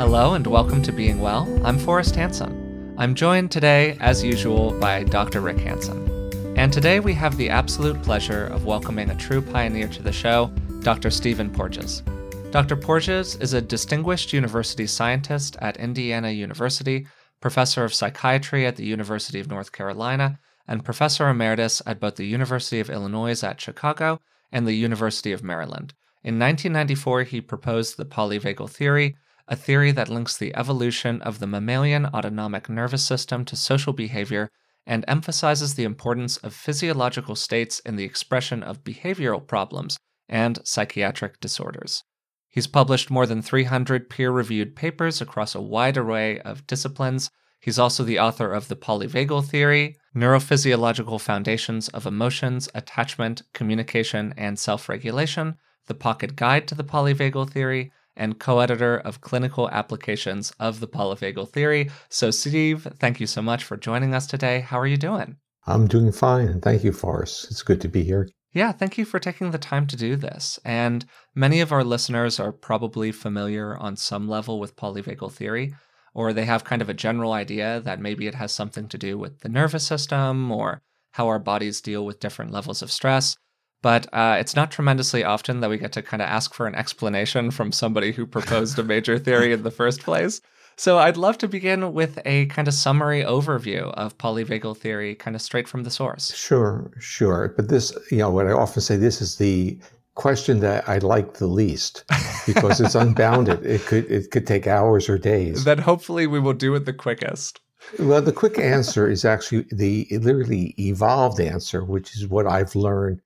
Hello and welcome to Being Well. I'm Forrest Hanson. I'm joined today, as usual, by Dr. Rick Hanson. And today we have the absolute pleasure of welcoming a true pioneer to the show, Dr. Stephen Porges. Dr. Porges is a distinguished university scientist at Indiana University, professor of psychiatry at the University of North Carolina, and professor emeritus at both the University of Illinois at Chicago and the University of Maryland. In 1994, he proposed the polyvagal theory, a theory that links the evolution of the mammalian autonomic nervous system to social behavior and emphasizes the importance of physiological states in the expression of behavioral problems and psychiatric disorders. He's published more than 300 peer reviewed papers across a wide array of disciplines. He's also the author of The Polyvagal Theory, Neurophysiological Foundations of Emotions, Attachment, Communication, and Self Regulation, The Pocket Guide to the Polyvagal Theory, and co editor of Clinical Applications of the Polyvagal Theory. So, Steve, thank you so much for joining us today. How are you doing? I'm doing fine, and thank you, Forrest. It's good to be here. Yeah, thank you for taking the time to do this. And many of our listeners are probably familiar on some level with polyvagal theory, or they have kind of a general idea that maybe it has something to do with the nervous system or how our bodies deal with different levels of stress. But uh, it's not tremendously often that we get to kind of ask for an explanation from somebody who proposed a major theory in the first place. So I'd love to begin with a kind of summary overview of polyvagal theory, kind of straight from the source. Sure, sure. But this, you know, what I often say, this is the question that I like the least because it's unbounded. It could it could take hours or days. Then hopefully we will do it the quickest. Well, the quick answer is actually the literally evolved answer, which is what I've learned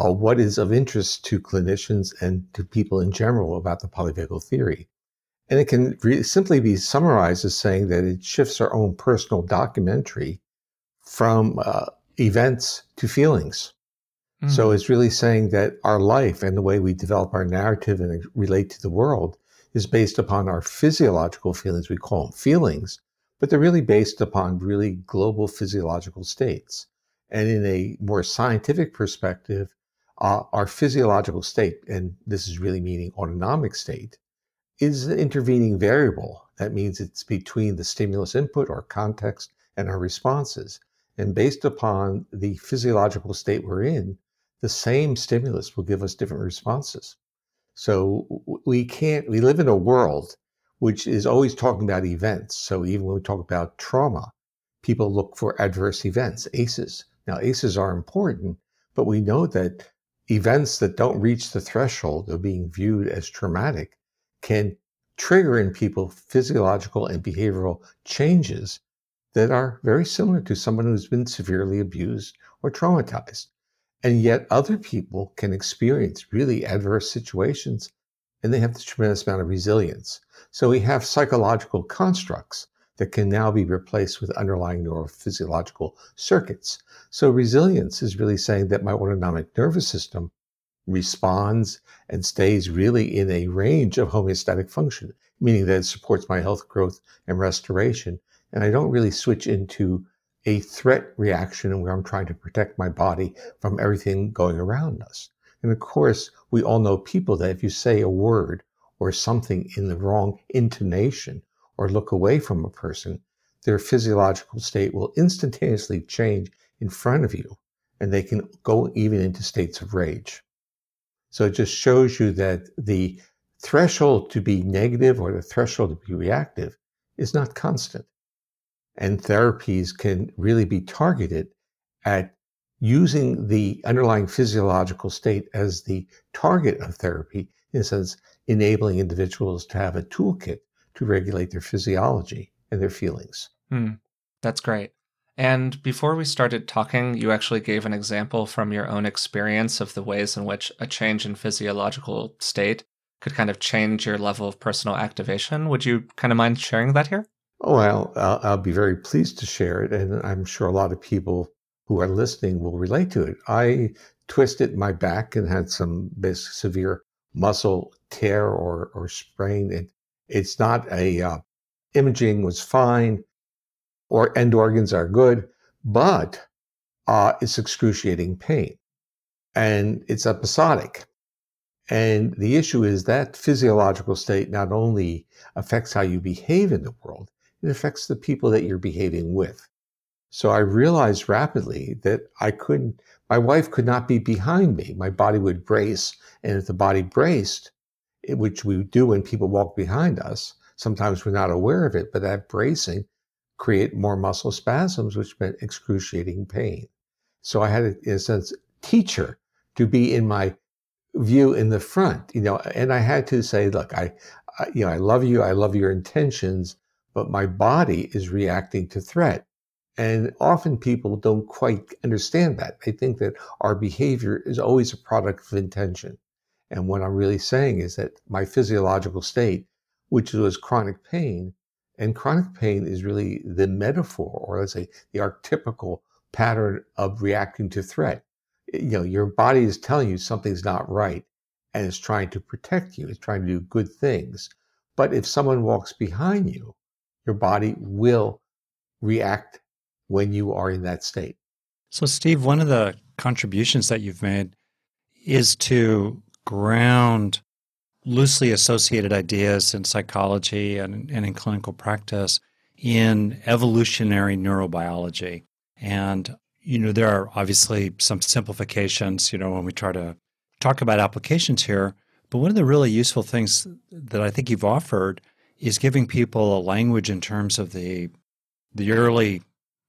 uh, what is of interest to clinicians and to people in general about the polyvagal theory. And it can re- simply be summarized as saying that it shifts our own personal documentary from uh, events to feelings. Mm. So it's really saying that our life and the way we develop our narrative and relate to the world is based upon our physiological feelings. We call them feelings, but they're really based upon really global physiological states. And in a more scientific perspective, uh, our physiological state, and this is really meaning autonomic state, is an intervening variable. That means it's between the stimulus input or context and our responses. And based upon the physiological state we're in, the same stimulus will give us different responses. So we can't, we live in a world which is always talking about events. So even when we talk about trauma, people look for adverse events, ACEs. Now, ACEs are important, but we know that events that don't reach the threshold of being viewed as traumatic can trigger in people physiological and behavioral changes that are very similar to someone who's been severely abused or traumatized. And yet other people can experience really adverse situations and they have this tremendous amount of resilience. So we have psychological constructs that can now be replaced with underlying neurophysiological circuits. So resilience is really saying that my autonomic nervous system responds and stays really in a range of homeostatic function, meaning that it supports my health growth and restoration. And I don't really switch into a threat reaction where I'm trying to protect my body from everything going around us. And of course, we all know people that if you say a word or something in the wrong intonation or look away from a person, their physiological state will instantaneously change in front of you, and they can go even into states of rage. So it just shows you that the threshold to be negative or the threshold to be reactive is not constant. And therapies can really be targeted at using the underlying physiological state as the target of therapy, in a sense, enabling individuals to have a toolkit to regulate their physiology and their feelings. Hmm. That's great. And before we started talking, you actually gave an example from your own experience of the ways in which a change in physiological state could kind of change your level of personal activation. Would you kind of mind sharing that here? Oh, well, I'll, I'll be very pleased to share it. And I'm sure a lot of people who are listening will relate to it. I twisted my back and had some severe muscle tear or, or sprain. It it's not a uh, imaging was fine, or end organs are good, but uh, it's excruciating pain, and it's episodic. And the issue is that physiological state not only affects how you behave in the world, it affects the people that you're behaving with. So I realized rapidly that I couldn't, my wife could not be behind me. My body would brace. And if the body braced, Eh, which we do when people walk behind us, sometimes we're not aware of it, but that bracing create more muscle spasms, which meant excruciating pain. So I had, in a sense, teacher to be in my view in the front, you know, and I had to say, look, I, I, you know, I love you, I love your intentions, but my body is reacting to threat. And often people don't quite understand that. They think that our behavior is always a product of intention. And what I'm really saying is that my physiological state, which was chronic pain, and chronic pain is really the metaphor, or let's say the archetypical pattern of reacting to threat you know, your body is telling you something's not right and it's trying to protect you, it's trying to do good things. But if someone walks behind you, your body will react when you are in that state. So, Steve, one of the contributions that you've made is to ground loosely associated ideas in psychology and, and in clinical practice in evolutionary neurobiology. And you know, there are obviously some simplifications, you know, when we try to talk about applications here. But one of the really useful things that I think you've offered is giving people a language in terms of the the early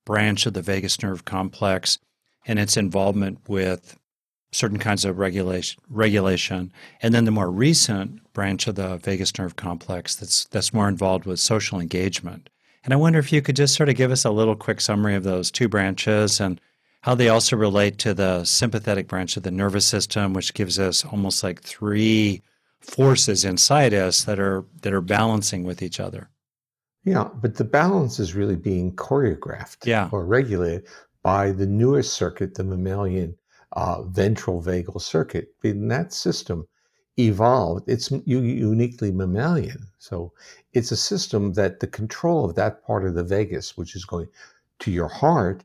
branch of the vagus nerve complex and its involvement with certain kinds of regulation regulation and then the more recent branch of the vagus nerve complex that's that's more involved with social engagement and I wonder if you could just sort of give us a little quick summary of those two branches and how they also relate to the sympathetic branch of the nervous system, which gives us almost like three forces inside us that are that are balancing with each other. Yeah, but the balance is really being choreographed yeah. or regulated by the newest circuit, the mammalian uh, ventral vagal circuit. In that system, evolved. It's uniquely mammalian. So it's a system that the control of that part of the vagus, which is going to your heart,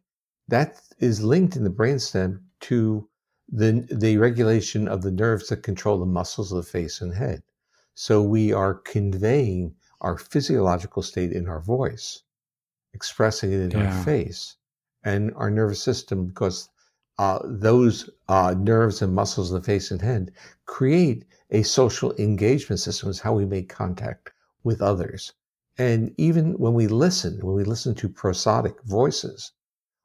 that is linked in the brainstem to the, the regulation of the nerves that control the muscles of the face and head. So we are conveying our physiological state in our voice, expressing it in yeah. our face. And our nervous system, because uh, those uh, nerves and muscles of the face and head create a social engagement system is how we make contact with others. And even when we listen, when we listen to prosodic voices,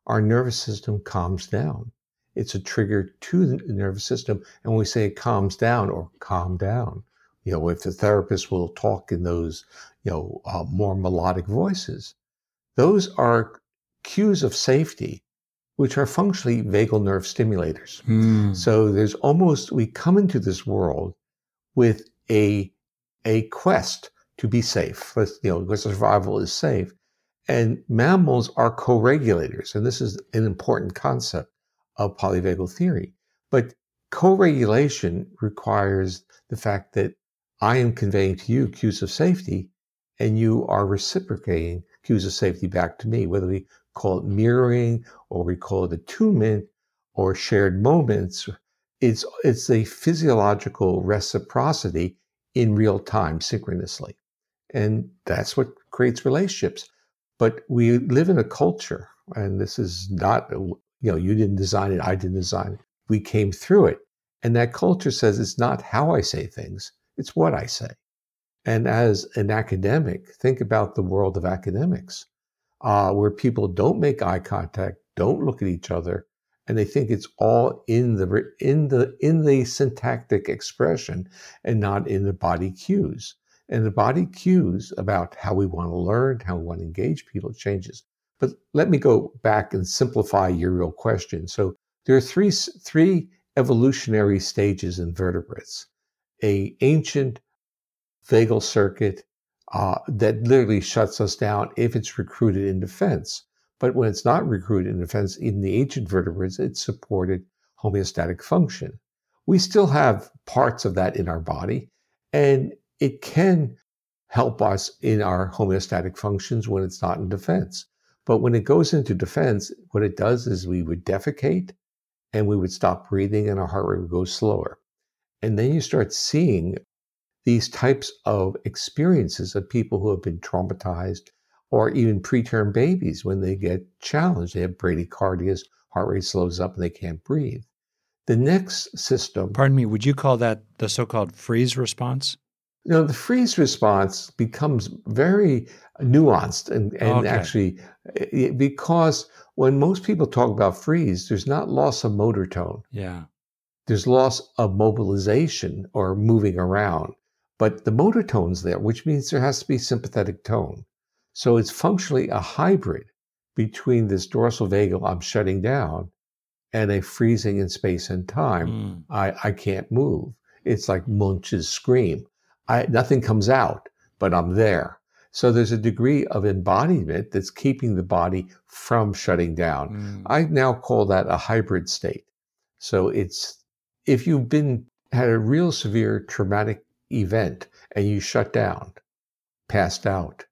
our nervous system calms down. It's a trigger to the nervous system. And when we say it calms down or calm down, you know, if the therapist will talk in those, you know, uh, more melodic voices, those are cues of safety, which are functionally vagal nerve stimulators. Mm. So there's almost, we come into this world with a a quest to be safe. You know, because survival is safe. And mammals are co-regulators, and this is an important concept of polyvagal theory. But co-regulation requires the fact that I am conveying to you cues of safety, and you are reciprocating cues of safety back to me, whether we call it mirroring or we call it attunement or shared moments it's it's a physiological reciprocity in real time synchronously. And that's what creates relationships. But we live in a culture and this is not you know you didn't design it i didn't design it. We came through it. And that culture says it's not how i say things it's what i say. And as an academic think about the world of academics uh, where people don't make eye contact don't look at each other and they think it's all in the in the in the syntactic expression and not in the body cues. And the body cues about how we want to learn, how we want to engage people changes. But let me go back and simplify your real question. So there are three three evolutionary stages in vertebrates. A ancient vagal circuit uh, that literally shuts us down if it's recruited in defense. But when it's not recruited in defense, in the ancient vertebrates, it supported homeostatic function. We still have parts of that in our body, and it can help us in our homeostatic functions when it's not in defense. But when it goes into defense, what it does is we would defecate and we would stop breathing and our heart rate would go slower. And then you start seeing these types of experiences of people who have been traumatized or even preterm babies when they get challenged. They have bradycardias, heart rate slows up, and they can't breathe. The next system. Pardon me, would you call that the so called freeze response? You know, the freeze response becomes very nuanced and, and okay. actually eh, eh, because when most people talk about freeze, there's not loss of motor tone. Yeah. There's loss of mobilization or moving around. But the motor tone's there, which means there has to be sympathetic tone. So it's functionally a hybrid between this dorsal vagal, I'm shutting down, and a freezing in space and time. Mm. I, I can't move. It's like Munch's scream. I, nothing comes out, but I'm there. So there's a degree of embodiment that's keeping the body from shutting down. Mm. I now call that a hybrid state. So it's if you've been had a real severe traumatic event and you shut down, passed out,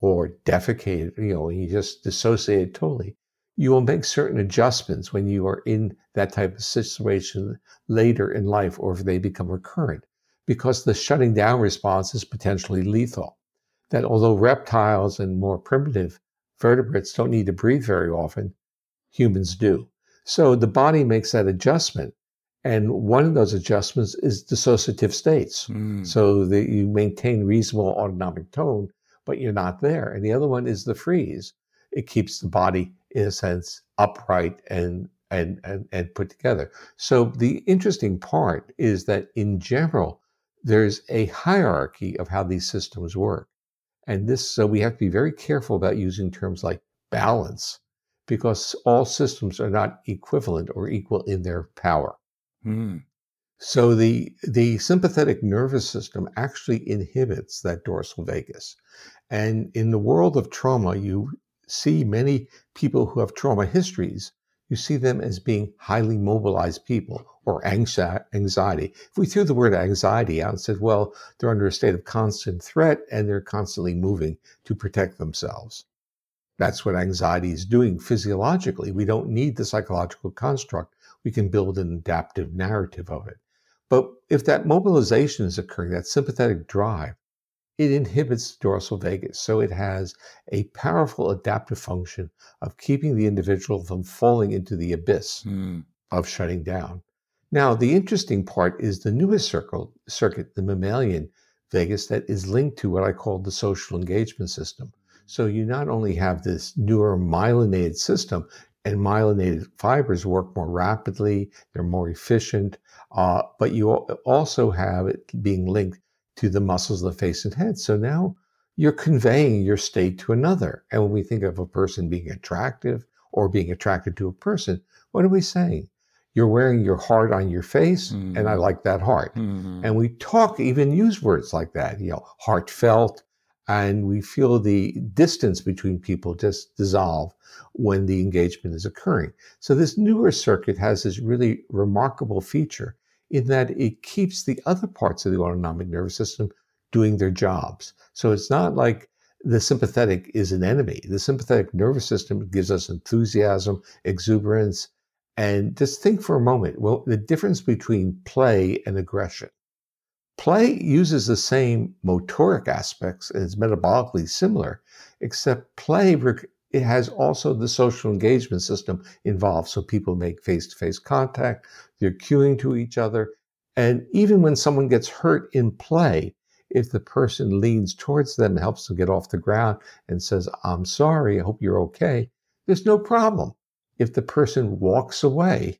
or defecated, you know, you just dissociated totally, you will make certain adjustments when you are in that type of situation later in life or if they become recurrent, because the shutting down response is potentially lethal. That although reptiles and more primitive vertebrates don't need to breathe very often, humans do. So the body makes that adjustment and one of those adjustments is dissociative states. Mm. So that you maintain reasonable autonomic tone, but you're not there. And the other one is the freeze. It keeps the body, in a sense, upright and and, and, and put together. So the interesting part is that in general, there's a hierarchy of how these systems work. And this, so we have to be very careful about using terms like balance because all systems are not equivalent or equal in their power. Mm. So the the sympathetic nervous system actually inhibits that dorsal vagus. And in the world of trauma, you see many people who have trauma histories, you see them as being highly mobilized people or anxiety. If we threw the word anxiety out and said, well, they're under a state of constant threat and they're constantly moving to protect themselves. That's what anxiety is doing physiologically. We don't need the psychological construct we can build an adaptive narrative of it. But if that mobilization is occurring, that sympathetic drive, it inhibits dorsal vagus. So it has a powerful adaptive function of keeping the individual from falling into the abyss mm. of shutting down. Now, the interesting part is the newest circle, circuit, the mammalian vagus, that is linked to what I call the social engagement system. So you not only have this neuromyelinated system, and myelinated fibers work more rapidly, they're more efficient, uh, but you also have it being linked to the muscles of the face and head. So now you're conveying your state to another. And when we think of a person being attractive or being attracted to a person, what are we saying? You're wearing your heart on your face, mm-hmm. and I mm-hmm. like that heart. Mm-hmm. And we talk, even use words like that, you know, heartfelt, and we feel the distance between people just dissolve when the engagement is occurring. So this newer circuit has this really remarkable feature in that it keeps the other parts of the autonomic nervous system doing their jobs. So it's not like the sympathetic is an enemy. The sympathetic nervous system gives us enthusiasm, exuberance, and just think for a moment, well, the difference between play and aggression. Play uses the same motoric aspects and is metabolically similar, except play it has also the social engagement system involved. So people make face to face contact, they're cueing to each other. And even when someone gets hurt in play, if the person leans towards them, helps them get off the ground, and says, I'm sorry, I hope you're okay, there's no problem. If the person walks away,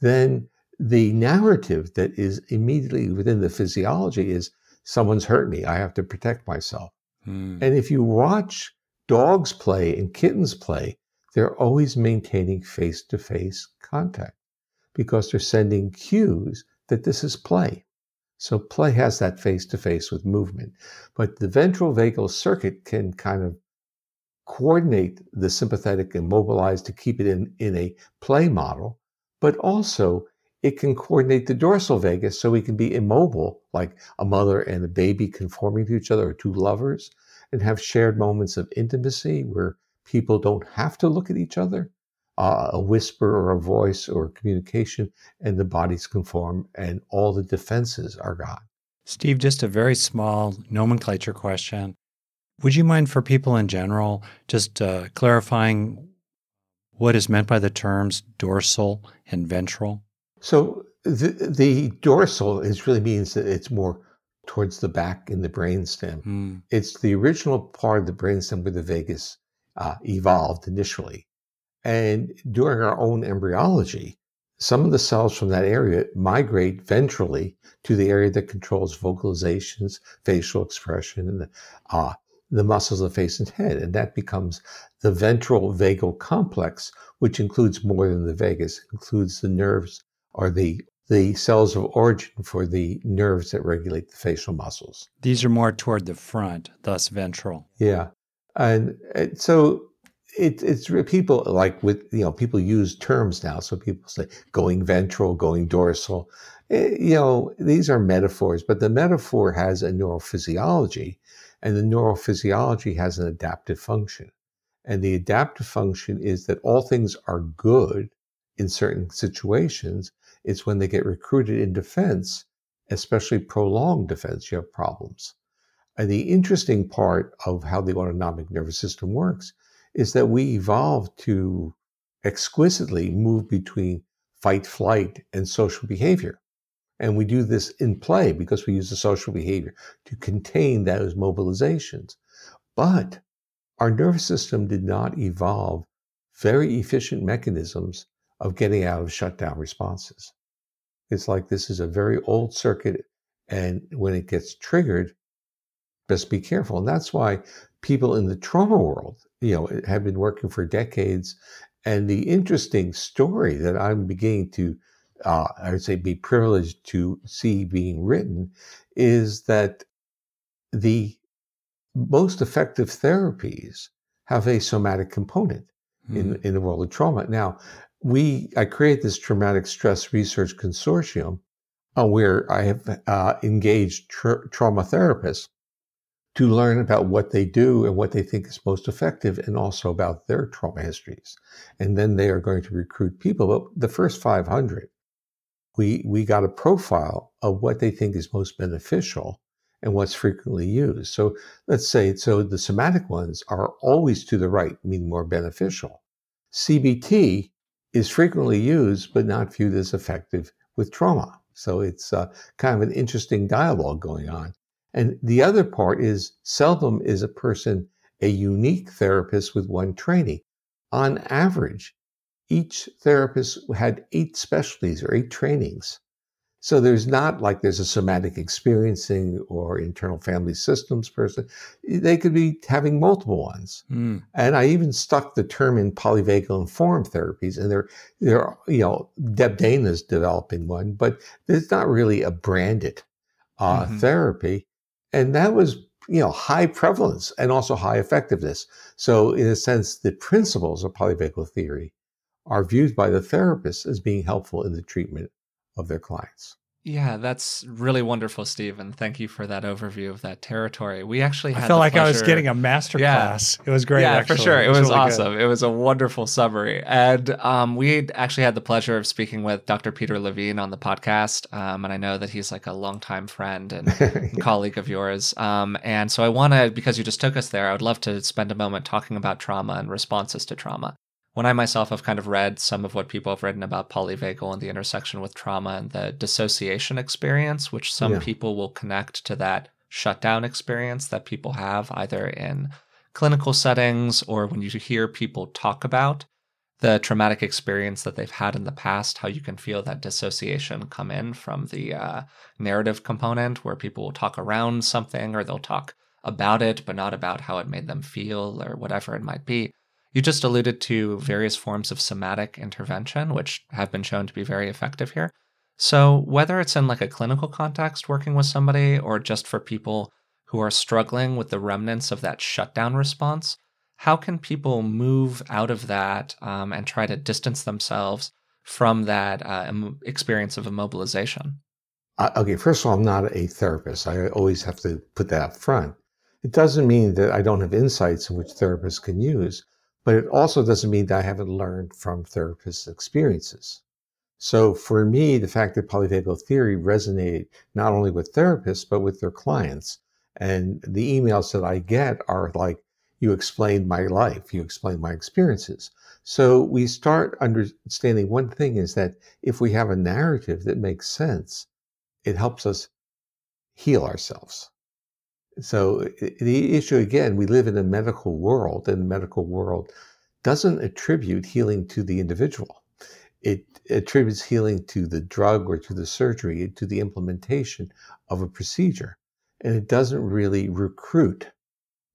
then the narrative that is immediately within the physiology is someone's hurt me. I have to protect myself. Hmm. And if you watch dogs play and kittens play, they're always maintaining face to face contact because they're sending cues that this is play. So play has that face to face with movement. But the ventral vagal circuit can kind of coordinate the sympathetic and mobilize to keep it in, in a play model, but also it can coordinate the dorsal vagus so we can be immobile, like a mother and a baby conforming to each other, or two lovers, and have shared moments of intimacy where people don't have to look at each other, uh, a whisper or a voice or communication, and the bodies conform, and all the defenses are gone. Steve, just a very small nomenclature question. Would you mind, for people in general, just uh, clarifying what is meant by the terms dorsal and ventral? So the, the dorsal is really means that it's more towards the back in the brainstem. Mm. It's the original part of the brainstem where the vagus uh, evolved initially. And during our own embryology, some of the cells from that area migrate ventrally to the area that controls vocalizations, facial expression, and uh, the muscles of the face and head. And that becomes the ventral vagal complex, which includes more than the vagus, includes the nerves or the the cells of origin for the nerves that regulate the facial muscles. These are more toward the front, thus ventral. Yeah. And, and so it, it's people like with, you know, people use terms now. So people say going ventral, going dorsal. It, eh, you know, these are metaphors, but the metaphor has a neurophysiology and the neurophysiology has an adaptive function. And the adaptive function is that all things are good in certain situations. It's when they get recruited in defense, especially prolonged defense, you have problems. And the interesting part of how the autonomic nervous system works is that we evolved to exquisitely move between fight, flight, and social behavior. And we do this in play because we use the social behavior to contain those mobilizations. But our nervous system did not evolve very efficient mechanisms of getting out of shutdown responses. It's like this is a very old circuit, and when it gets triggered, best be careful. And that's why people in the trauma world, you know, have been working for decades. And the interesting story that I'm beginning to, uh, I would say, be privileged to see being written is that the most effective therapies have a somatic component mm. in, hmm. in the world of trauma. Now, we I created this traumatic stress research consortium uh, where I have uh, engaged tra- trauma therapists to learn about what they do and what they think is most effective and also about their trauma histories. And then they are going to recruit people. But the first 500, we, we got a profile of what they think is most beneficial and what's frequently used. So let's say, so the somatic ones are always to the right, meaning more beneficial. CBT is frequently used, but not viewed as effective with trauma. So it's uh, kind of an interesting dialogue going on. And the other part is seldom is a person a unique therapist with one training. On average, each therapist had eight specialties or eight trainings. So there's not like there's a somatic experiencing or internal family systems person. They could be having multiple ones. Mm. And I even stuck the term in polyvagal informed therapies, and they're they're you know Deb Dana's developing one, but it's not really a branded uh, mm-hmm. therapy. And that was you know high prevalence and also high effectiveness. So in a sense, the principles of polyvagal theory are viewed by the therapist as being helpful in the treatment of their clients. Yeah, that's really wonderful, Stephen. Thank you for that overview of that territory. We actually I felt like pleasure... I was getting a master yeah. class. It was great. Yeah, actually. for sure. It, it was, was really awesome. Good. It was a wonderful summary. And um, we actually had the pleasure of speaking with Dr. Peter Levine on the podcast. Um, and I know that he's like a longtime friend and, and colleague of yours. Um, and so I want to, because you just took us there, I would love to spend a moment talking about trauma and responses to trauma when I myself have kind of read some of what people have written about polyvagal and the intersection with trauma and the dissociation experience, which some yeah. people will connect to that shutdown experience that people have either in clinical settings or when you hear people talk about the traumatic experience that they've had in the past, how you can feel that dissociation come in from the uh, narrative component where people will talk around something or they'll talk about it, but not about how it made them feel or whatever it might be. You just alluded to various forms of somatic intervention, which have been shown to be very effective here. So, whether it's in like a clinical context working with somebody or just for people who are struggling with the remnants of that shutdown response, how can people move out of that um, and try to distance themselves from that uh, experience of immobilization? Uh, okay, first of all, I'm not a therapist. I always have to put that up front. It doesn't mean that I don't have insights in which therapists can use, but it also doesn't mean that I haven't learned from therapists' experiences. So for me, the fact that polyvagal theory resonated not only with therapists, but with their clients. And the emails that I get are like, you explained my life, you explained my experiences. So we start understanding one thing is that if we have a narrative that makes sense, it helps us heal ourselves. So the issue again, we live in a medical world, and the medical world doesn't attribute healing to the individual. It attributes healing to the drug or to the surgery, to the implementation of a procedure. And it doesn't really recruit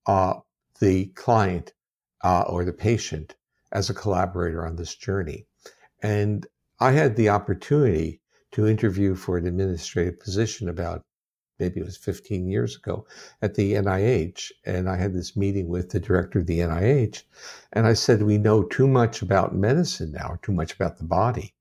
uh, the client uh, or the patient as a collaborator on this journey. And I had the opportunity to interview for an administrative position about maybe it was 15 years ago at the NIH. And I had this meeting with the director of the NIH. And I said, We know too much about medicine now, too much about the body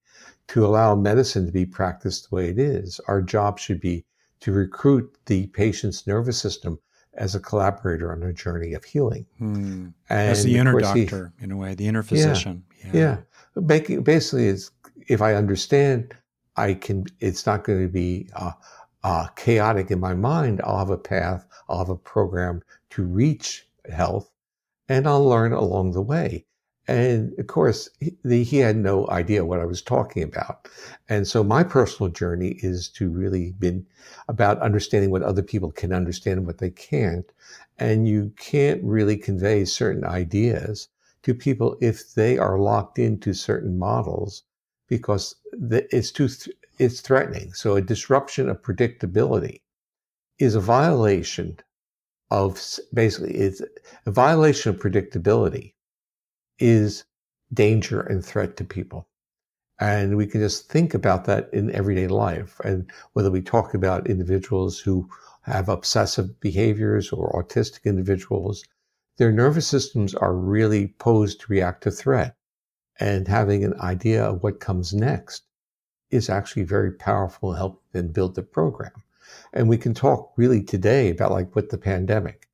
to allow medicine to be practiced the way it is. Our job should be to recruit the patient's nervous system as a collaborator on a journey of healing. Hmm. As the inner doctor, he, in a way, the inner physician. Yeah. yeah. Basically, it's, if I understand, I can. It's not going to be uh, uh, chaotic in my mind. I'll have a path. I'll have a program to reach health, and I'll learn along the way. And of course, he, he, had no idea what I was talking about. And so my personal journey is to really been about understanding what other people can understand and what they can't. And you can't really convey certain ideas to people if they are locked into certain models because it's too, it's threatening. So a disruption of predictability is a violation of basically it's a violation of predictability is danger and threat to people. And we can just think about that in everyday life. And whether we talk about individuals who have obsessive behaviors or autistic individuals, their nervous systems are really posed to react to threat. And having an idea of what comes next is actually very powerful and help them build the program. And we can talk really today about like with the pandemic.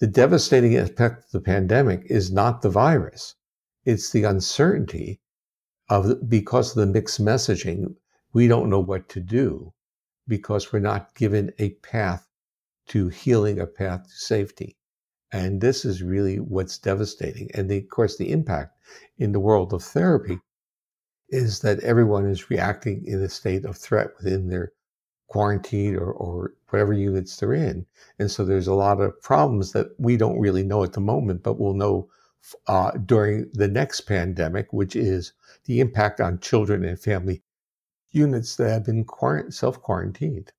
The devastating effect of the pandemic is not the virus. It's the uncertainty of because of the mixed messaging. We don't know what to do because we're not given a path to healing, a path to safety. And this is really what's devastating. And the, of course, the impact in the world of therapy is that everyone is reacting in a state of threat within their quarantine or, or whatever units they're in. And so there's a lot of problems that we don't really know at the moment, but we'll know uh, during the next pandemic, which is the impact on children and family units that have been self quarantined.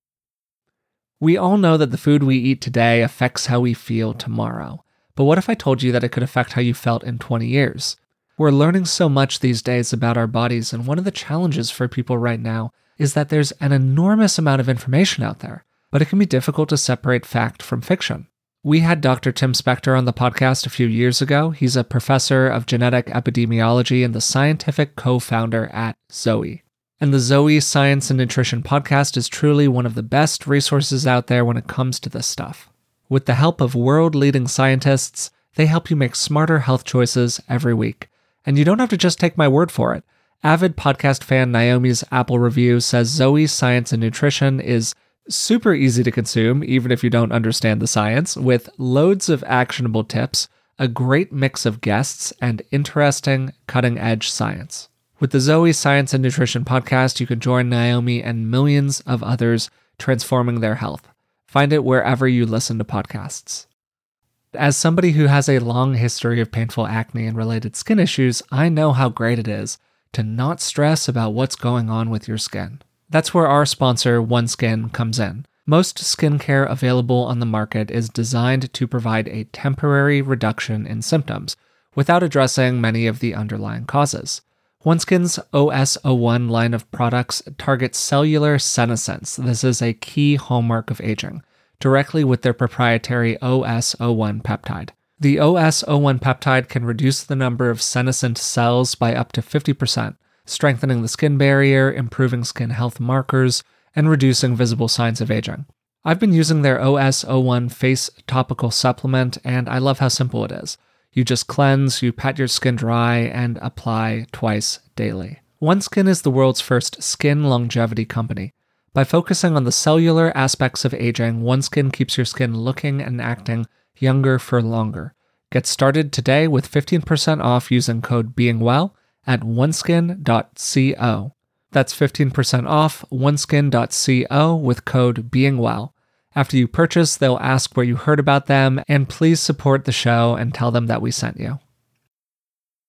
We all know that the food we eat today affects how we feel tomorrow. But what if I told you that it could affect how you felt in 20 years? We're learning so much these days about our bodies, and one of the challenges for people right now is that there's an enormous amount of information out there, but it can be difficult to separate fact from fiction. We had Dr. Tim Spector on the podcast a few years ago. He's a professor of genetic epidemiology and the scientific co founder at Zoe. And the Zoe Science and Nutrition podcast is truly one of the best resources out there when it comes to this stuff. With the help of world leading scientists, they help you make smarter health choices every week. And you don't have to just take my word for it. Avid podcast fan Naomi's Apple review says Zoe Science and Nutrition is super easy to consume, even if you don't understand the science, with loads of actionable tips, a great mix of guests, and interesting, cutting edge science. With the Zoe Science and Nutrition podcast, you can join Naomi and millions of others transforming their health. Find it wherever you listen to podcasts. As somebody who has a long history of painful acne and related skin issues, I know how great it is to not stress about what's going on with your skin. That's where our sponsor, OneSkin, comes in. Most skincare available on the market is designed to provide a temporary reduction in symptoms without addressing many of the underlying causes. OneSkin's OS01 line of products targets cellular senescence. This is a key hallmark of aging, directly with their proprietary OS01 peptide. The OS01 peptide can reduce the number of senescent cells by up to 50%, strengthening the skin barrier, improving skin health markers, and reducing visible signs of aging. I've been using their OS01 face topical supplement, and I love how simple it is. You just cleanse, you pat your skin dry, and apply twice daily. OneSkin is the world's first skin longevity company. By focusing on the cellular aspects of aging, OneSkin keeps your skin looking and acting younger for longer. Get started today with 15% off using code BEINGWELL at oneskin.co. That's 15% off oneskin.co with code BEINGWELL. After you purchase, they'll ask where you heard about them, and please support the show and tell them that we sent you.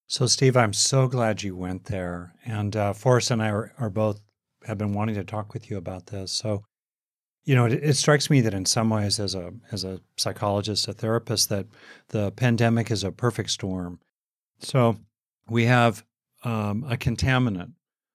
So, Steve, I'm so glad you went there. And uh, Forrest and I are, are both have been wanting to talk with you about this. So, you know, it, it, strikes me that in some ways, as a as a psychologist, a therapist, that the pandemic is a perfect storm. So, we have um, a contaminant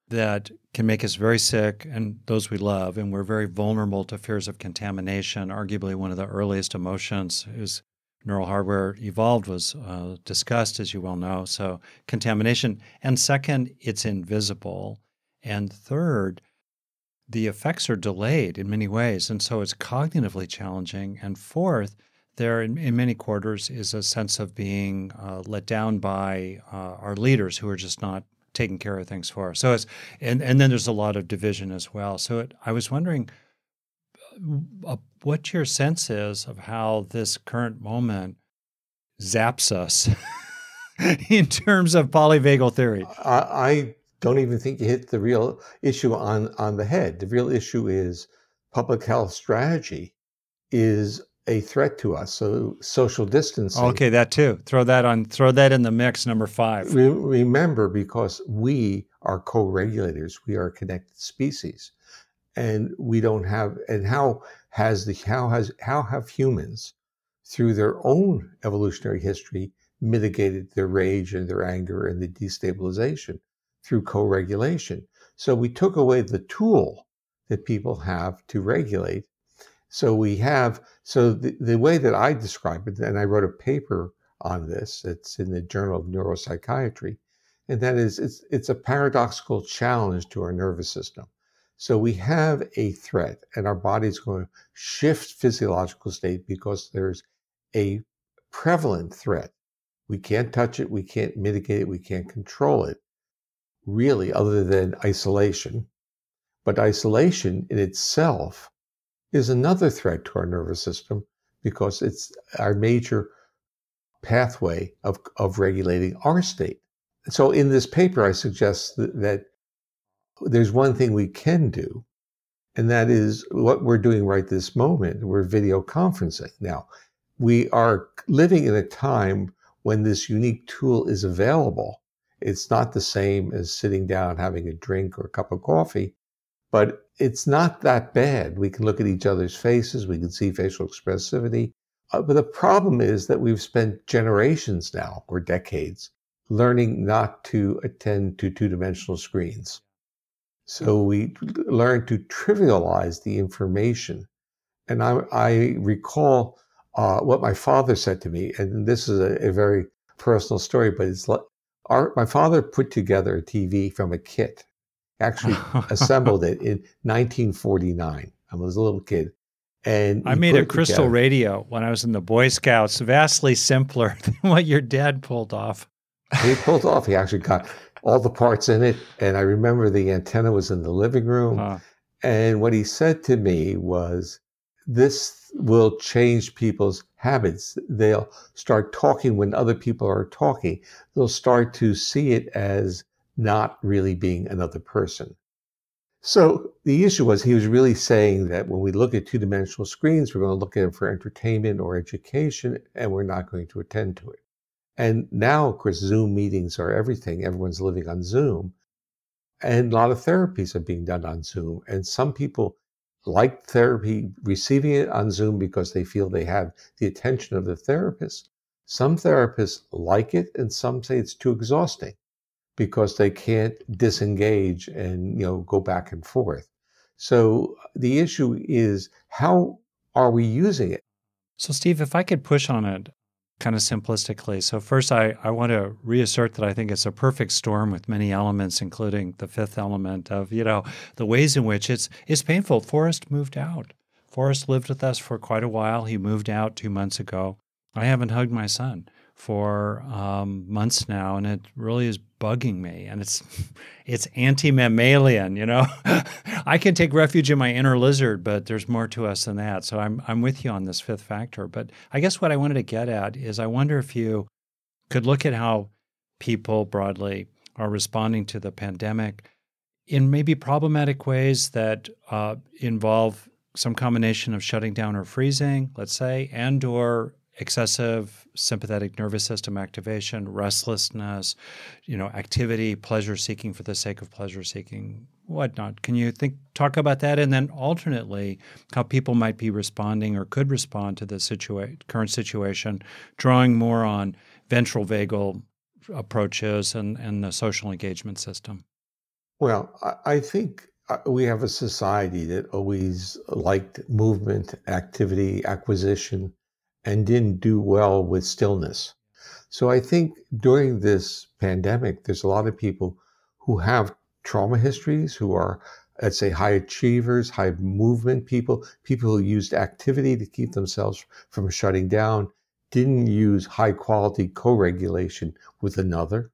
that can make us very sick and those we love, and we're very vulnerable to fears of contamination. Arguably, one of the earliest emotions is neural hardware evolved was uh, discussed, as you well know. So, contamination. And second, it's invisible. And third, the effects are delayed in many ways. And so it's cognitively challenging. And fourth, there in, in many quarters is a sense of being uh, let down by uh, our leaders who are just not taking care of things for us. So it's, and, and then there's a lot of division as well. So it, I was wondering, uh, what your sense is of how this current moment zaps us in terms of polyvagal theory. I, I, don't even think you hit the real issue on, on the head. The real issue is public health strategy is a threat to us. So social distancing. Okay, that too. Throw that on. Throw that in the mix. Number five. Re- remember, because we are co-regulators, we are a connected species and we don't have and how has the how has how have humans through their own evolutionary history mitigated their rage and their anger and the destabilization through co-regulation. So we took away the tool that people have to regulate. So we have so the, the way that i describe it and i wrote a paper on this it's in the journal of neuropsychiatry and that is it's, it's a paradoxical challenge to our nervous system. So we have a threat, and our body's going to shift physiological state because there's a prevalent threat. We can't touch it, we can't mitigate it, we can't control it, really, other than isolation. But isolation in itself is another threat to our nervous system because it's our major pathway of, of regulating our state. So in this paper, I suggest that, that there's one thing we can do, and that is what we're doing right this moment. We're video conferencing. Now, we are living in a time when this unique tool is available. It's not the same as sitting down, having a drink or a cup of coffee, but it's not that bad. We can look at each other's faces, we can see facial expressivity. Uh, but the problem is that we've spent generations now or decades learning not to attend to two dimensional screens. So we learn to trivialize the information. And I, I recall uh, what my father said to me, and this is a, a very personal story, but it's our, my father put together a TV from a kit, actually assembled it in 1949. I was a little kid. And I made a crystal together. radio when I was in the Boy Scouts, vastly simpler than what your dad pulled off. he pulled off. He actually got all the parts in it. And I remember the antenna was in the living room. Uh. And what he said to me was, This will change people's habits. They'll start talking when other people are talking. They'll start to see it as not really being another person. So the issue was he was really saying that when we look at two dimensional screens, we're going to look at them for entertainment or education, and we're not going to attend to it. And now, of course, Zoom meetings are everything. Everyone's living on Zoom. And a lot of therapies are being done on Zoom. And some people like therapy, receiving it on Zoom because they feel they have the attention of the therapist. Some therapists like it, and some say it's too exhausting because they can't disengage and you know go back and forth. So the issue is how are we using it? So, Steve, if I could push on it kind of simplistically. So, first, I, I want to reassert that I think it's a perfect storm with many elements, including the fifth element of, you know, the ways in which it's, it's painful. Forrest moved out. Forrest lived with us for quite a while. He moved out two months ago. I haven't hugged my son. For um, months now, and it really is bugging me. And it's it's anti mammalian, you know. I can take refuge in my inner lizard, but there's more to us than that. So I'm I'm with you on this fifth factor. But I guess what I wanted to get at is I wonder if you could look at how people broadly are responding to the pandemic in maybe problematic ways that uh, involve some combination of shutting down or freezing, let's say, and or excessive sympathetic nervous system activation, restlessness, you know, activity, pleasure seeking for the sake of pleasure seeking, whatnot. Can you think talk about that, and then alternately how people might be responding or could respond to the situa- current situation, drawing more on ventral vagal approaches and, and the social engagement system? Well, I think uh, we have a society that always liked movement, activity, acquisition, and didn't do well with stillness. So I think during this pandemic, there's a lot of people who have trauma histories, who are, let's say, high achievers, high movement people, people who used activity to keep themselves from shutting down, didn't use high quality co regulation with another,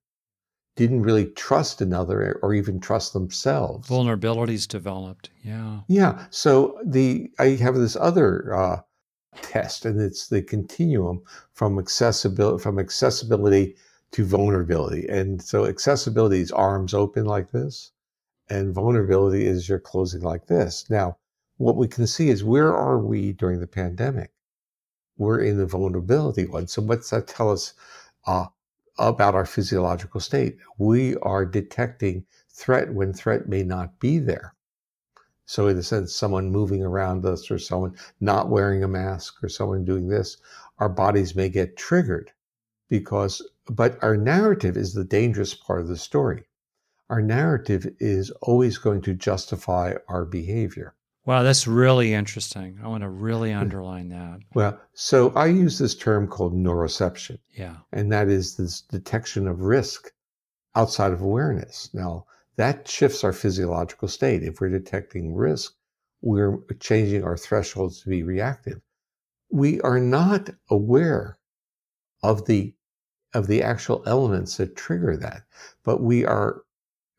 didn't really trust another or even trust themselves. Vulnerabilities developed. Yeah. Yeah. So the I have this other uh, test, and it's the continuum from accessibility from accessibility to vulnerability. And so accessibility is arms open like this, and vulnerability is you're closing like this. Now, what we can see is where are we during the pandemic? We're in the vulnerability one. So what's that tell us? Uh, about our physiological state. We are detecting threat when threat may not be there. So, in a sense, someone moving around us or someone not wearing a mask or someone doing this, our bodies may get triggered because, but our narrative is the dangerous part of the story. Our narrative is always going to justify our behavior. Wow, that's really interesting. I want to really underline that. Well, so I use this term called neuroception. Yeah. And that is this detection of risk outside of awareness. Now, that shifts our physiological state. If we're detecting risk, we're changing our thresholds to be reactive. We are not aware of the of the actual elements that trigger that, but we are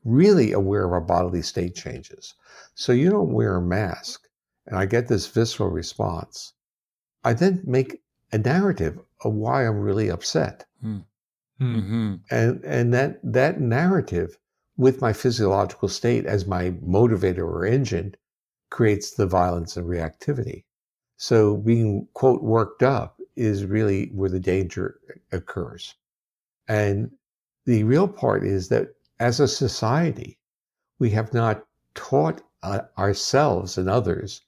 really aware of our bodily state changes. So you don't wear a mask, and I get this visceral response. I then make a narrative of why I'm really upset. Hmm. Hmm. Mm-hmm. And and that that narrative with my physiological state as my motivator or engine creates the violence and reactivity. So being quote worked up is really where the danger occurs. And the real part is that as a society, we have not taught uh, ourselves and others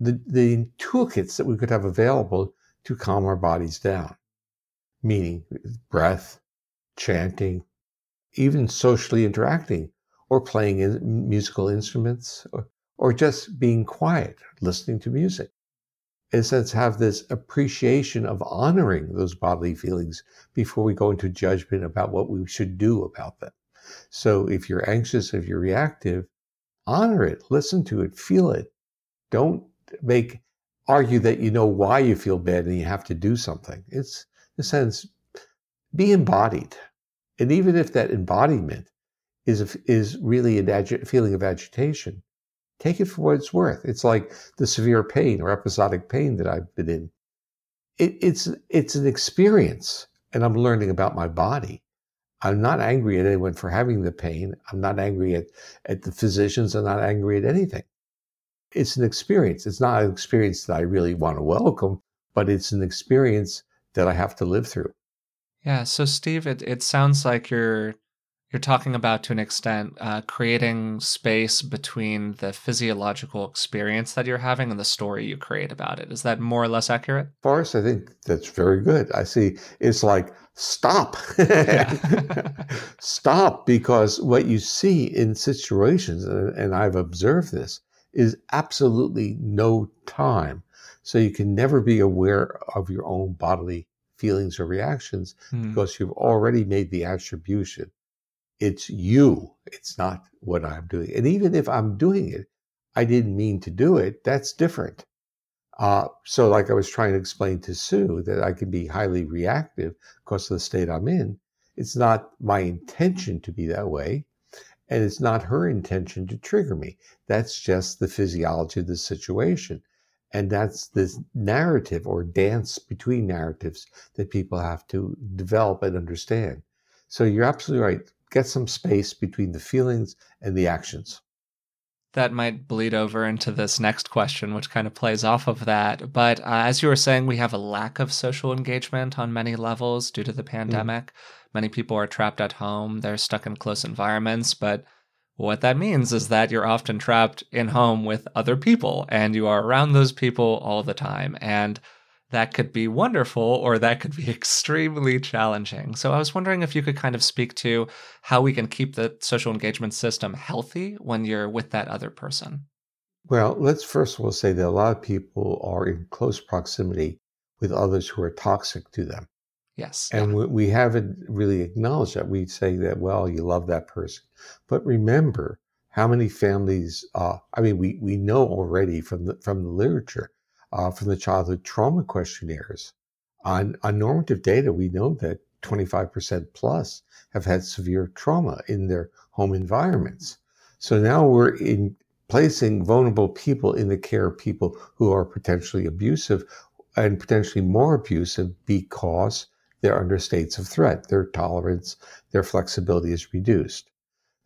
the, the toolkits that we could have available to calm our bodies down, meaning breath, chanting, even socially interacting or playing in musical instruments or, or just being quiet, listening to music. In a sense, have this appreciation of honoring those bodily feelings before we go into judgment about what we should do about them. So if you're anxious, if you're reactive, honor it, listen to it, feel it. Don't make argue that you know why you feel bad and you have to do something. It's in a sense, be embodied. And even if that embodiment is is really a agi- feeling of agitation, take it for what it's worth. It's like the severe pain or episodic pain that I've been in. It, it's it's an experience, and I'm learning about my body. I'm not angry at anyone for having the pain. I'm not angry at, at the physicians. I'm not angry at anything. It's an experience. It's not an experience that I really want to welcome, but it's an experience that I have to live through. Yeah. So, Steve, it, it sounds like you're you're talking about to an extent uh, creating space between the physiological experience that you're having and the story you create about it. Is that more or less accurate? Forrest, I think that's very good. I see it's like stop. stop, because what you see in situations, and I've observed this, is absolutely no time. So you can never be aware of your own bodily feelings or reactions mm. because you've already made the attribution it's you. It's not what I'm doing. And even if I'm doing it, I didn't mean to do it. That's different. Uh, so, like I was trying to explain to Sue, that I can be highly reactive because of the state I'm in. It's not my intention to be that way, and it's not her intention to trigger me. That's just the physiology of the situation. And that's this narrative or dance between narratives that people have to develop and understand. So, you're absolutely right. Get some space between the feelings and the actions that might bleed over into this next question, which kind of plays off of that. But uh, as you were saying, we have a lack of social engagement on many levels due to the pandemic. Mm. Many people are trapped at home, they're stuck in close environments. But what that means is that you're often trapped in home with other people and you are around those people all the time. And that could be wonderful or that could be extremely challenging. So I was wondering if you could kind of speak to how we can keep the social engagement system healthy when you're with that other person. Well, let's first of all say that a lot of people are in close proximity with others who are toxic to them. Yes. And yeah. we haven't really acknowledged that. We say that, well, you love that person. But remember how many families, uh, I mean, we, we know already from the, from the literature uh, from the childhood trauma questionnaires. On, on normative data, we know that 25% plus have had severe trauma in their home environments. So now we're in placing vulnerable people in the care of people who are potentially abusive and potentially more abusive because they're under states of threat. Their tolerance, their flexibility is reduced.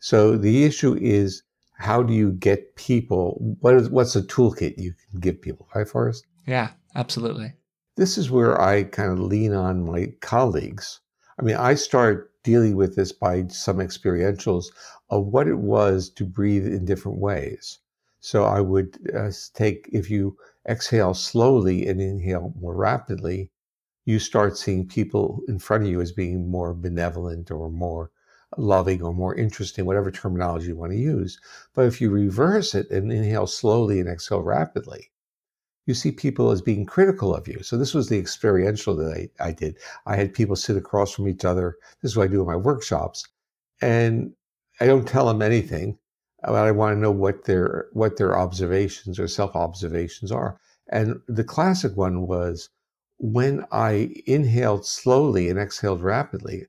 So the issue is how do you get people? What is what's a toolkit you can give people? Right, Forrest? Yeah, absolutely. This is where I kind of lean on my colleagues. I mean, I start dealing with this by some experientials of what it was to breathe in different ways. So I would uh, take, if you exhale slowly and inhale more rapidly, you start seeing people in front of you as being more benevolent or more loving or more interesting, whatever terminology you want to use. But if you reverse it and inhale slowly and exhale rapidly, you see people as being critical of you. So this was the experiential that I, I did. I had people sit across from each other. This is what I do in my workshops. And I don't tell them anything, but I want to know what their what their observations or self-observations are. And the classic one was when I inhaled slowly and exhaled rapidly,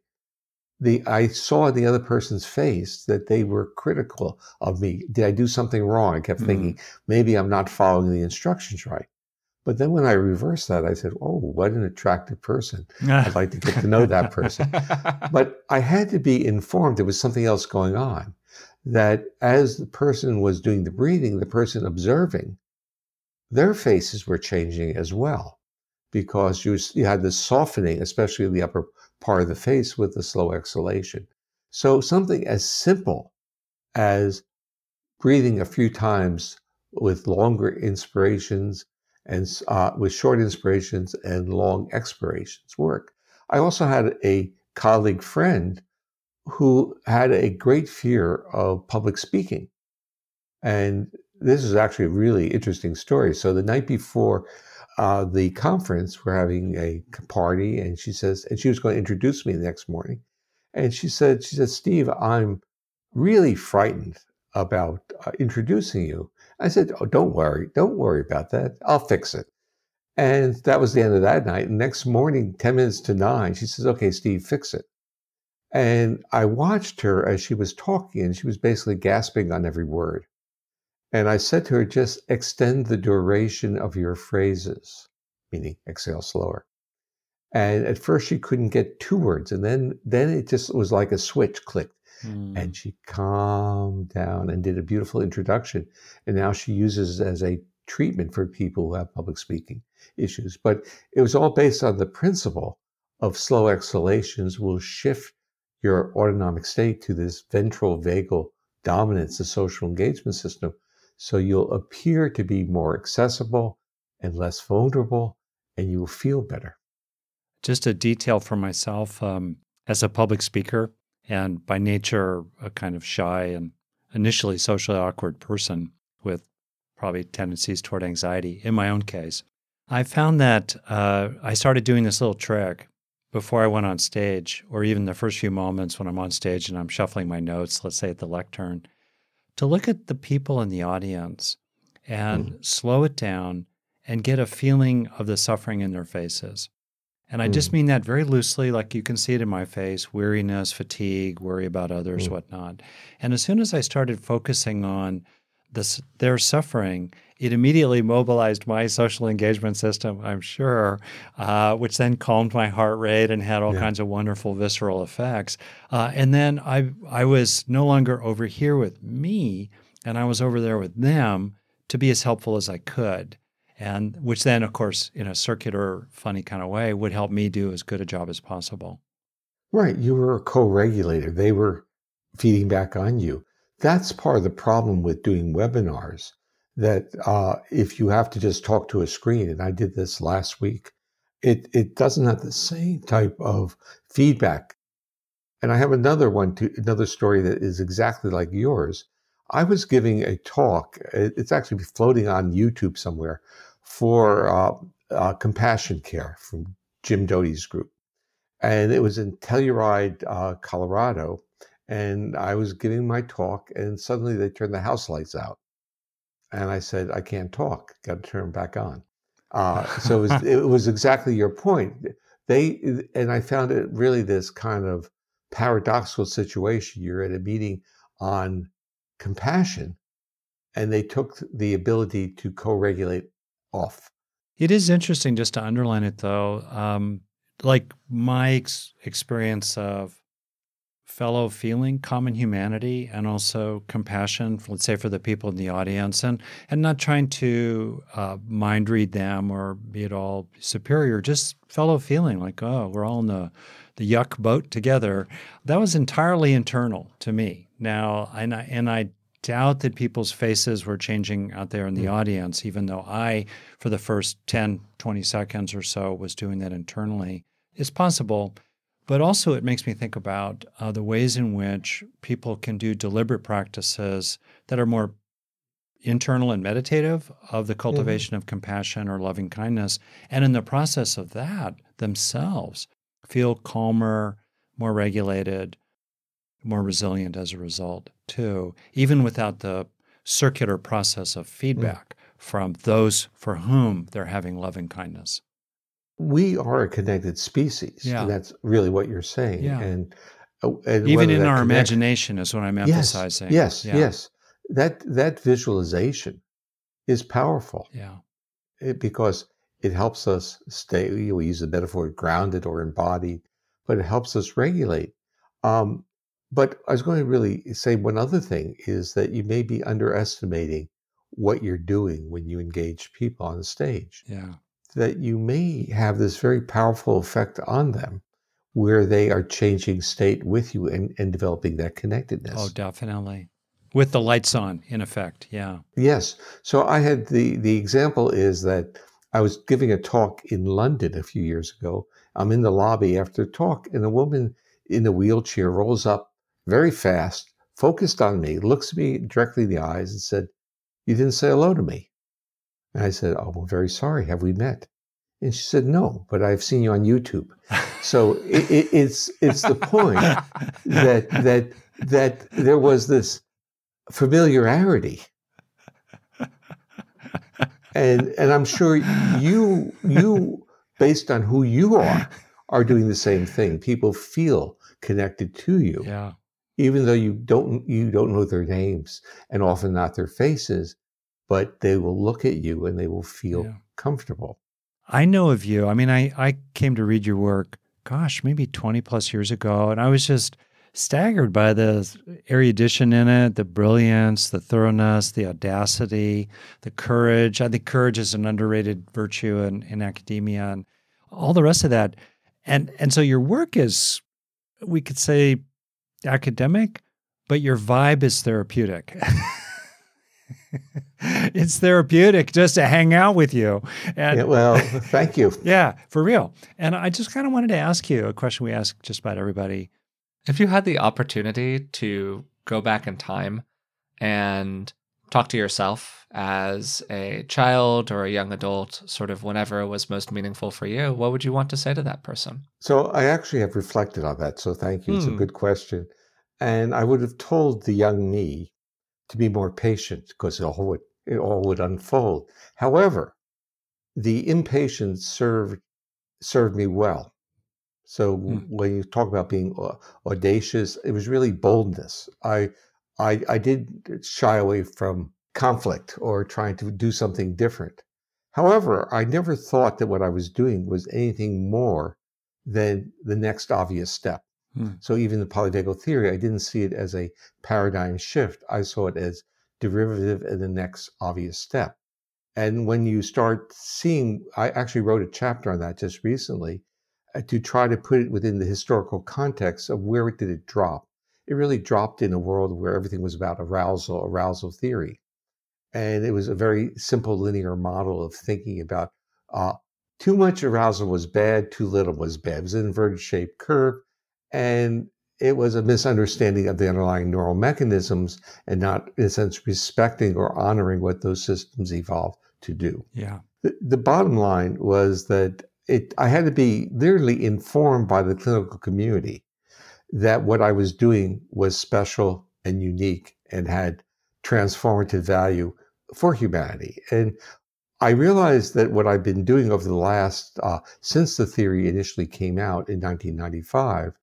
the I saw in the other person's face that they were critical of me. Did I do something wrong? I kept mm thinking maybe I'm not following the instructions right. But then when I reversed that, I said, "Oh, what an attractive person! I'd like to get to know that person." but I had to be informed there was something else going on. That as the person was doing the breathing, the person observing, their faces were changing as well, because you, you had this softening, especially in the upper part of the face with the slow exhalation. So something as simple as breathing a few times with longer inspirations and uh, with short inspirations and long expirations work. I also had a colleague friend who had a great fear of public speaking. And this is actually a really interesting story. So the night before uh, the conference, we're having a party, and she says, and she was going to introduce me the next morning, and she said, she said, Steve, I'm really frightened about uh, introducing you. I said, oh, don't worry, don't worry about that. I'll fix it. And that was the end of that night. And next morning, 10 minutes to nine, she says, okay, Steve, fix it. And I watched her as she was talking, and she was basically gasping on every word. And I said to her, just extend the duration of your phrases, meaning exhale slower. And at first she couldn't get two words. And then, then it just was like a switch clicked. Mm. And she calmed down and did a beautiful introduction. And now she uses it as a treatment for people who have public speaking issues. But it was all based on the principle of slow exhalations will shift your autonomic state to this ventral vagal dominance, the social engagement system, so you'll appear to be more accessible and less vulnerable, and you will feel better. Just a detail for myself um, as a public speaker, and by nature, a kind of shy and initially socially awkward person with probably tendencies toward anxiety in my own case. I found that uh, I started doing this little trick before I went on stage, or even the first few moments when I'm on stage and I'm shuffling my notes, let's say at the lectern to look at the people in the audience and mm. slow it down and get a feeling of the suffering in their faces. And I mm. just mean that very loosely, like you can see it in my face weariness, fatigue, worry about others, mm. whatnot. And as soon as I started focusing on this, their suffering, it immediately mobilized my social engagement system, I'm sure, uh, which then calmed my heart rate and had all yeah. kinds of wonderful visceral effects. Uh, and then I, I was no longer over here with me, and I was over there with them to be as helpful as I could and which then, of course, in a circular, funny kind of way, would help me do as good a job as possible. Right. You were a co regulator, they were feeding back on you. That's part of the problem with doing webinars. That uh, if you have to just talk to a screen, and I did this last week, it, it doesn't have the same type of feedback. And I have another one, to, another story that is exactly like yours. I was giving a talk, it's actually floating on YouTube somewhere, for uh, uh, compassion care from Jim Doty's group. And it was in Telluride, uh, Colorado. And I was giving my talk, and suddenly they turned the house lights out. And I said, I can't talk, got to turn them back on. Uh, so it was, it was exactly your point. They, and I found it really this kind of paradoxical situation. You're at a meeting on compassion, and they took the ability to co regulate off. It is interesting just to underline it though. Um, like my ex- experience of fellow feeling, common humanity, and also compassion, let's say for the people in the audience, and and not trying to uh, mind read them or be at all superior, just fellow feeling, like oh, we're all in the the yuck boat together. That was entirely internal to me. Now, and I, and I doubt that people's faces were changing out there in the mm. audience, even though I, for the first 10, 20 seconds or so, was doing that internally. It's possible. But also, it makes me think about uh, the ways in which people can do deliberate practices that are more internal and meditative of the mm-hmm. cultivation mm-hmm. of compassion or loving kindness. And in the process of that, themselves feel calmer, more regulated, more resilient as a result, too, even without the circular process of feedback mm. from those for whom they're having loving kindness. We are a connected species. Yeah. that's really what you're saying. Yeah. And, uh, and even in our connect- imagination is what I'm emphasizing. Yes, yes, yeah. yes. That that visualization is powerful. Yeah. It, because it helps us stay, we use the metaphor grounded or embodied, but it helps us regulate. Um, but I was going to really say one other thing is that you may be underestimating what you're doing when you engage people on stage. Yeah. That you may have this very powerful effect on them where they are changing state with you and, and developing that connectedness. Oh, definitely. With the lights on, in effect. Yeah. Yes. So I had the the example is that I was giving a talk in London a few years ago. I'm in the lobby after the talk, and a woman in a wheelchair rolls up very fast, focused on me, looks me directly in the eyes and said, You didn't say hello to me. And I said, Oh, well, very sorry. Have we met? And she said, No, but I've seen you on YouTube. So it, it, it's it's the point that that that there was this familiarity, and and I'm sure you you based on who you are are doing the same thing. People feel connected to you. Yeah even though you don't you don't know their names and often not their faces, but they will look at you and they will feel yeah. comfortable. I know of you. I mean, I, I came to read your work, gosh, maybe 20 plus years ago, and I was just staggered by the erudition in it, the brilliance, the thoroughness, the audacity, the courage. I think courage is an underrated virtue in, in academia and all the rest of that. And and so your work is, we could say, academic, but your vibe is therapeutic. it's therapeutic just to hang out with you. And, yeah, well, thank you. yeah, for real. And I just kind of wanted to ask you a question we ask just about everybody. If you had the opportunity to go back in time and talk to yourself as a child or a young adult, sort of whenever it was most meaningful for you, what would you want to say to that person? So I actually have reflected on that. So thank you. It's a hmm. good question. And I would have told the young me to be more patient because it all would, it all would unfold. However, the impatience served served me well. So Hmm. when you talk about being audacious, it was really boldness. I, I, I did shy away from conflict or trying to do something different. However, I never thought that what I was doing was anything more than the next obvious step. Hmm. So even the polyvagal theory, I didn't see it as a paradigm shift. I saw it as derivative and the next obvious step. And when you start seeing, I actually wrote a chapter on that just recently uh, to try to put it within the historical context of where did it drop. It really dropped in a world where everything was about arousal, arousal theory. And it was a very simple linear model of thinking about uh, too much arousal was bad, too little was bad. It was an inverted shaped curve. And it was a misunderstanding of the underlying neural mechanisms and not, in a sense, respecting or honoring what those systems evolved to do. Yeah. The, the bottom line was that it, I had to be literally informed by the clinical community that what I was doing was special and unique and had transformative value for humanity. And I realized that what I've been doing over the last, uh, since the theory initially came out in 1995,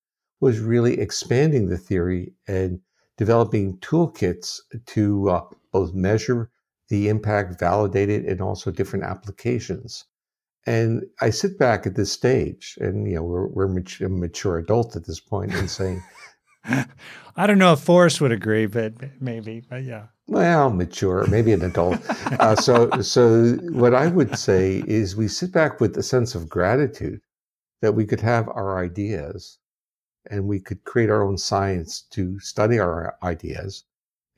was really expanding the theory and developing toolkits to uh, both measure the impact, validate it, and also different applications. And I sit back at this stage, and you know we're we're mature, mature adult at this point, and saying, I don't know if Forrest would agree, but maybe, but yeah. well, mature, maybe an adult. uh, so, so what I would say is we sit back with a sense of gratitude that we could have our ideas, and we could create our own science to study our ideas,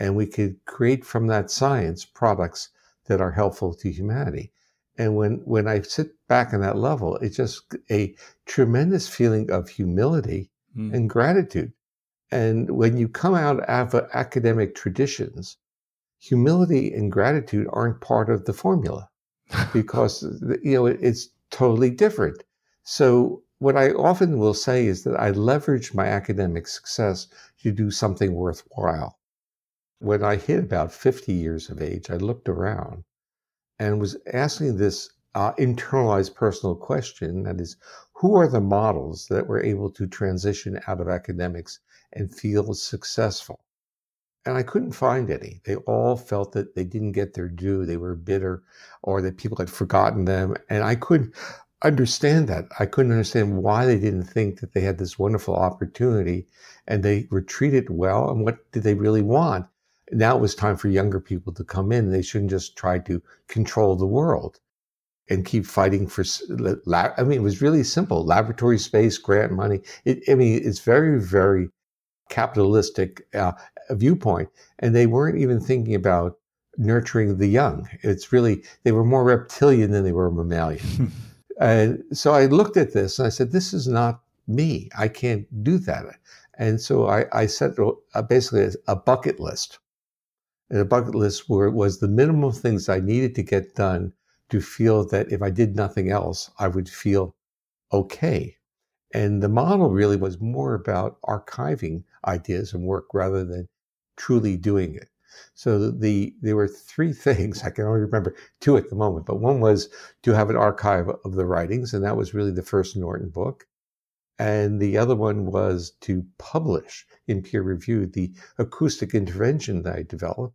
and we could create from that science products that are helpful to humanity. And when when I sit back on that level, it's just a tremendous feeling of humility Mm. and gratitude. And when you come out of academic traditions, humility and gratitude aren't part of the formula because you know it's totally different. So what I often will say is that I leverage my academic success to do something worthwhile. When I hit about 50 years of age, I looked around and was asking this uh, internalized personal question that is, who are the models that were able to transition out of academics and feel successful? And I couldn't find any. They all felt that they didn't get their due, they were bitter, or that people had forgotten them. And I couldn't understand that. I couldn't understand why they didn't think that they had this wonderful opportunity and they were treated well. And what did they really want? Now it was time for younger people to come in. They shouldn't just try to control the world and keep fighting for. I mean, it was really simple: laboratory space, grant money. It, I mean, it's very, very capitalistic uh, viewpoint, and they weren't even thinking about nurturing the young. It's really they were more reptilian than they were mammalian. and so I looked at this and I said, "This is not me. I can't do that." And so I, I set a, basically a bucket list. And a bucket list where it was the minimum things I needed to get done to feel that if I did nothing else, I would feel okay. And the model really was more about archiving ideas and work rather than truly doing it. So the there were three things I can only remember two at the moment, but one was to have an archive of the writings, and that was really the first Norton book. And the other one was to publish in peer review the acoustic intervention that I developed.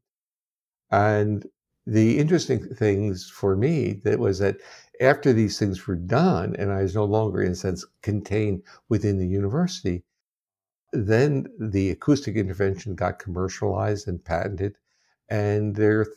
And the interesting things for me that was that after these things were done and I was no longer in a sense contained within the university, then the acoustic intervention got commercialized and patented and they're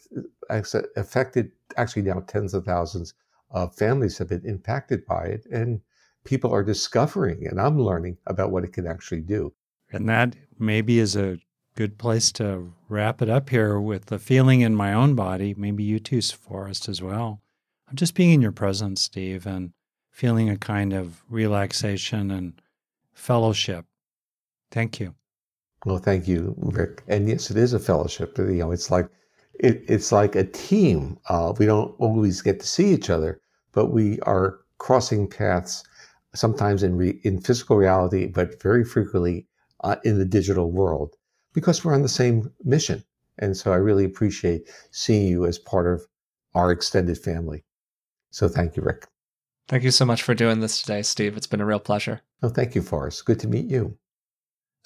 affected actually now tens of thousands of families have been impacted by it and people are discovering and I'm learning about what it can actually do. And that maybe is a good place to wrap it up here with the feeling in my own body, maybe you too, Forrest, as well. I'm just being in your presence, Steve, and feeling a kind of relaxation and fellowship. Thank you. Well, thank you, Rick. And yes, it is a fellowship. You know, it's like it, it's like a team. Uh, we don't always get to see each other, but we are crossing paths sometimes in re, in physical reality, but very frequently uh, in the digital world because we're on the same mission. And so I really appreciate seeing you as part of our extended family. So thank you, Rick. Thank you so much for doing this today, Steve. It's been a real pleasure. Oh, thank you, Forrest. Good to meet you.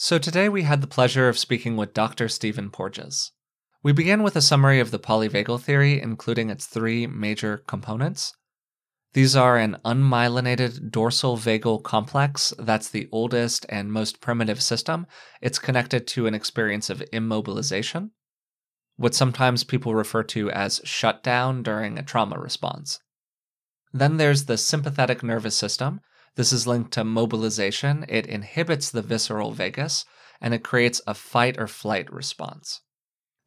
So today we had the pleasure of speaking with Dr. Stephen Porges. We began with a summary of the polyvagal theory, including its three major components. These are an unmyelinated dorsal vagal complex, that's the oldest and most primitive system. It's connected to an experience of immobilization, what sometimes people refer to as shutdown during a trauma response. Then there's the sympathetic nervous system. This is linked to mobilization. It inhibits the visceral vagus and it creates a fight or flight response.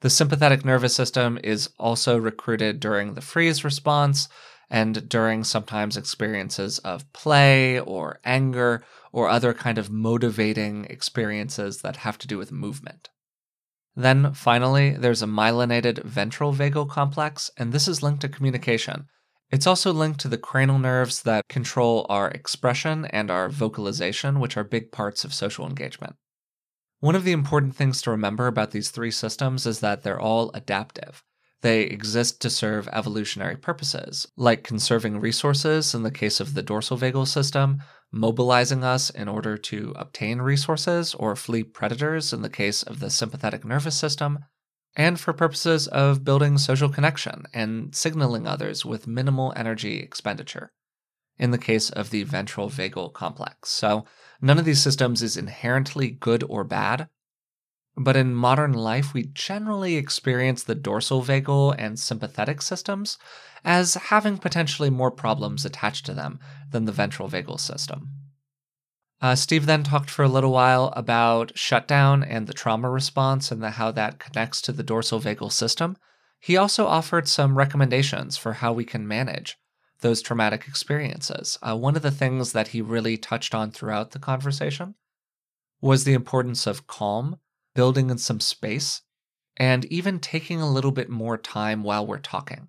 The sympathetic nervous system is also recruited during the freeze response and during sometimes experiences of play or anger or other kind of motivating experiences that have to do with movement. Then finally, there's a myelinated ventral vagal complex, and this is linked to communication. It's also linked to the cranial nerves that control our expression and our vocalization, which are big parts of social engagement. One of the important things to remember about these three systems is that they're all adaptive. They exist to serve evolutionary purposes, like conserving resources in the case of the dorsal vagal system, mobilizing us in order to obtain resources or flee predators in the case of the sympathetic nervous system, and for purposes of building social connection and signaling others with minimal energy expenditure, in the case of the ventral vagal complex. So, none of these systems is inherently good or bad. But in modern life, we generally experience the dorsal vagal and sympathetic systems as having potentially more problems attached to them than the ventral vagal system. Uh, Steve then talked for a little while about shutdown and the trauma response and the, how that connects to the dorsal vagal system. He also offered some recommendations for how we can manage those traumatic experiences. Uh, one of the things that he really touched on throughout the conversation was the importance of calm, building in some space, and even taking a little bit more time while we're talking.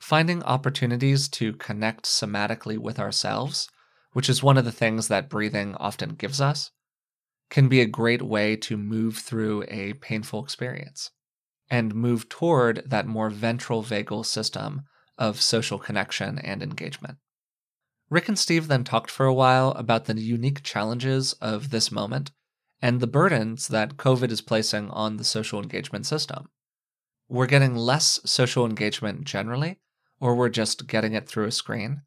Finding opportunities to connect somatically with ourselves which is one of the things that breathing often gives us, can be a great way to move through a painful experience and move toward that more ventral vagal system of social connection and engagement. Rick and Steve then talked for a while about the unique challenges of this moment and the burdens that COVID is placing on the social engagement system. We're getting less social engagement generally, or we're just getting it through a screen.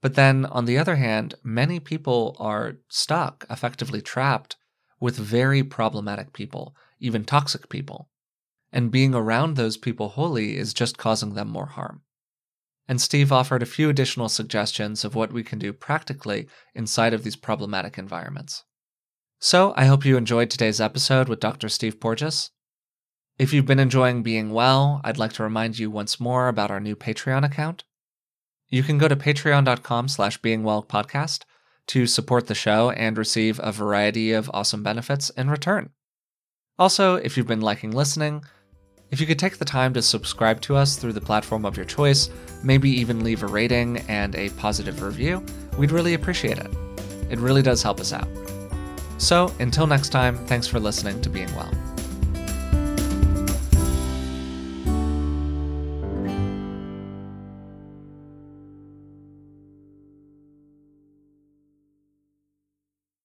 But then, on the other hand, many people are stuck, effectively trapped, with very problematic people, even toxic people. And being around those people wholly is just causing them more harm. And Steve offered a few additional suggestions of what we can do practically inside of these problematic environments. So, I hope you enjoyed today's episode with Dr. Steve Porges. If you've been enjoying being well, I'd like to remind you once more about our new Patreon account. You can go to patreon.com slash beingwellpodcast to support the show and receive a variety of awesome benefits in return. Also, if you've been liking listening, if you could take the time to subscribe to us through the platform of your choice, maybe even leave a rating and a positive review, we'd really appreciate it. It really does help us out. So, until next time, thanks for listening to Being Well.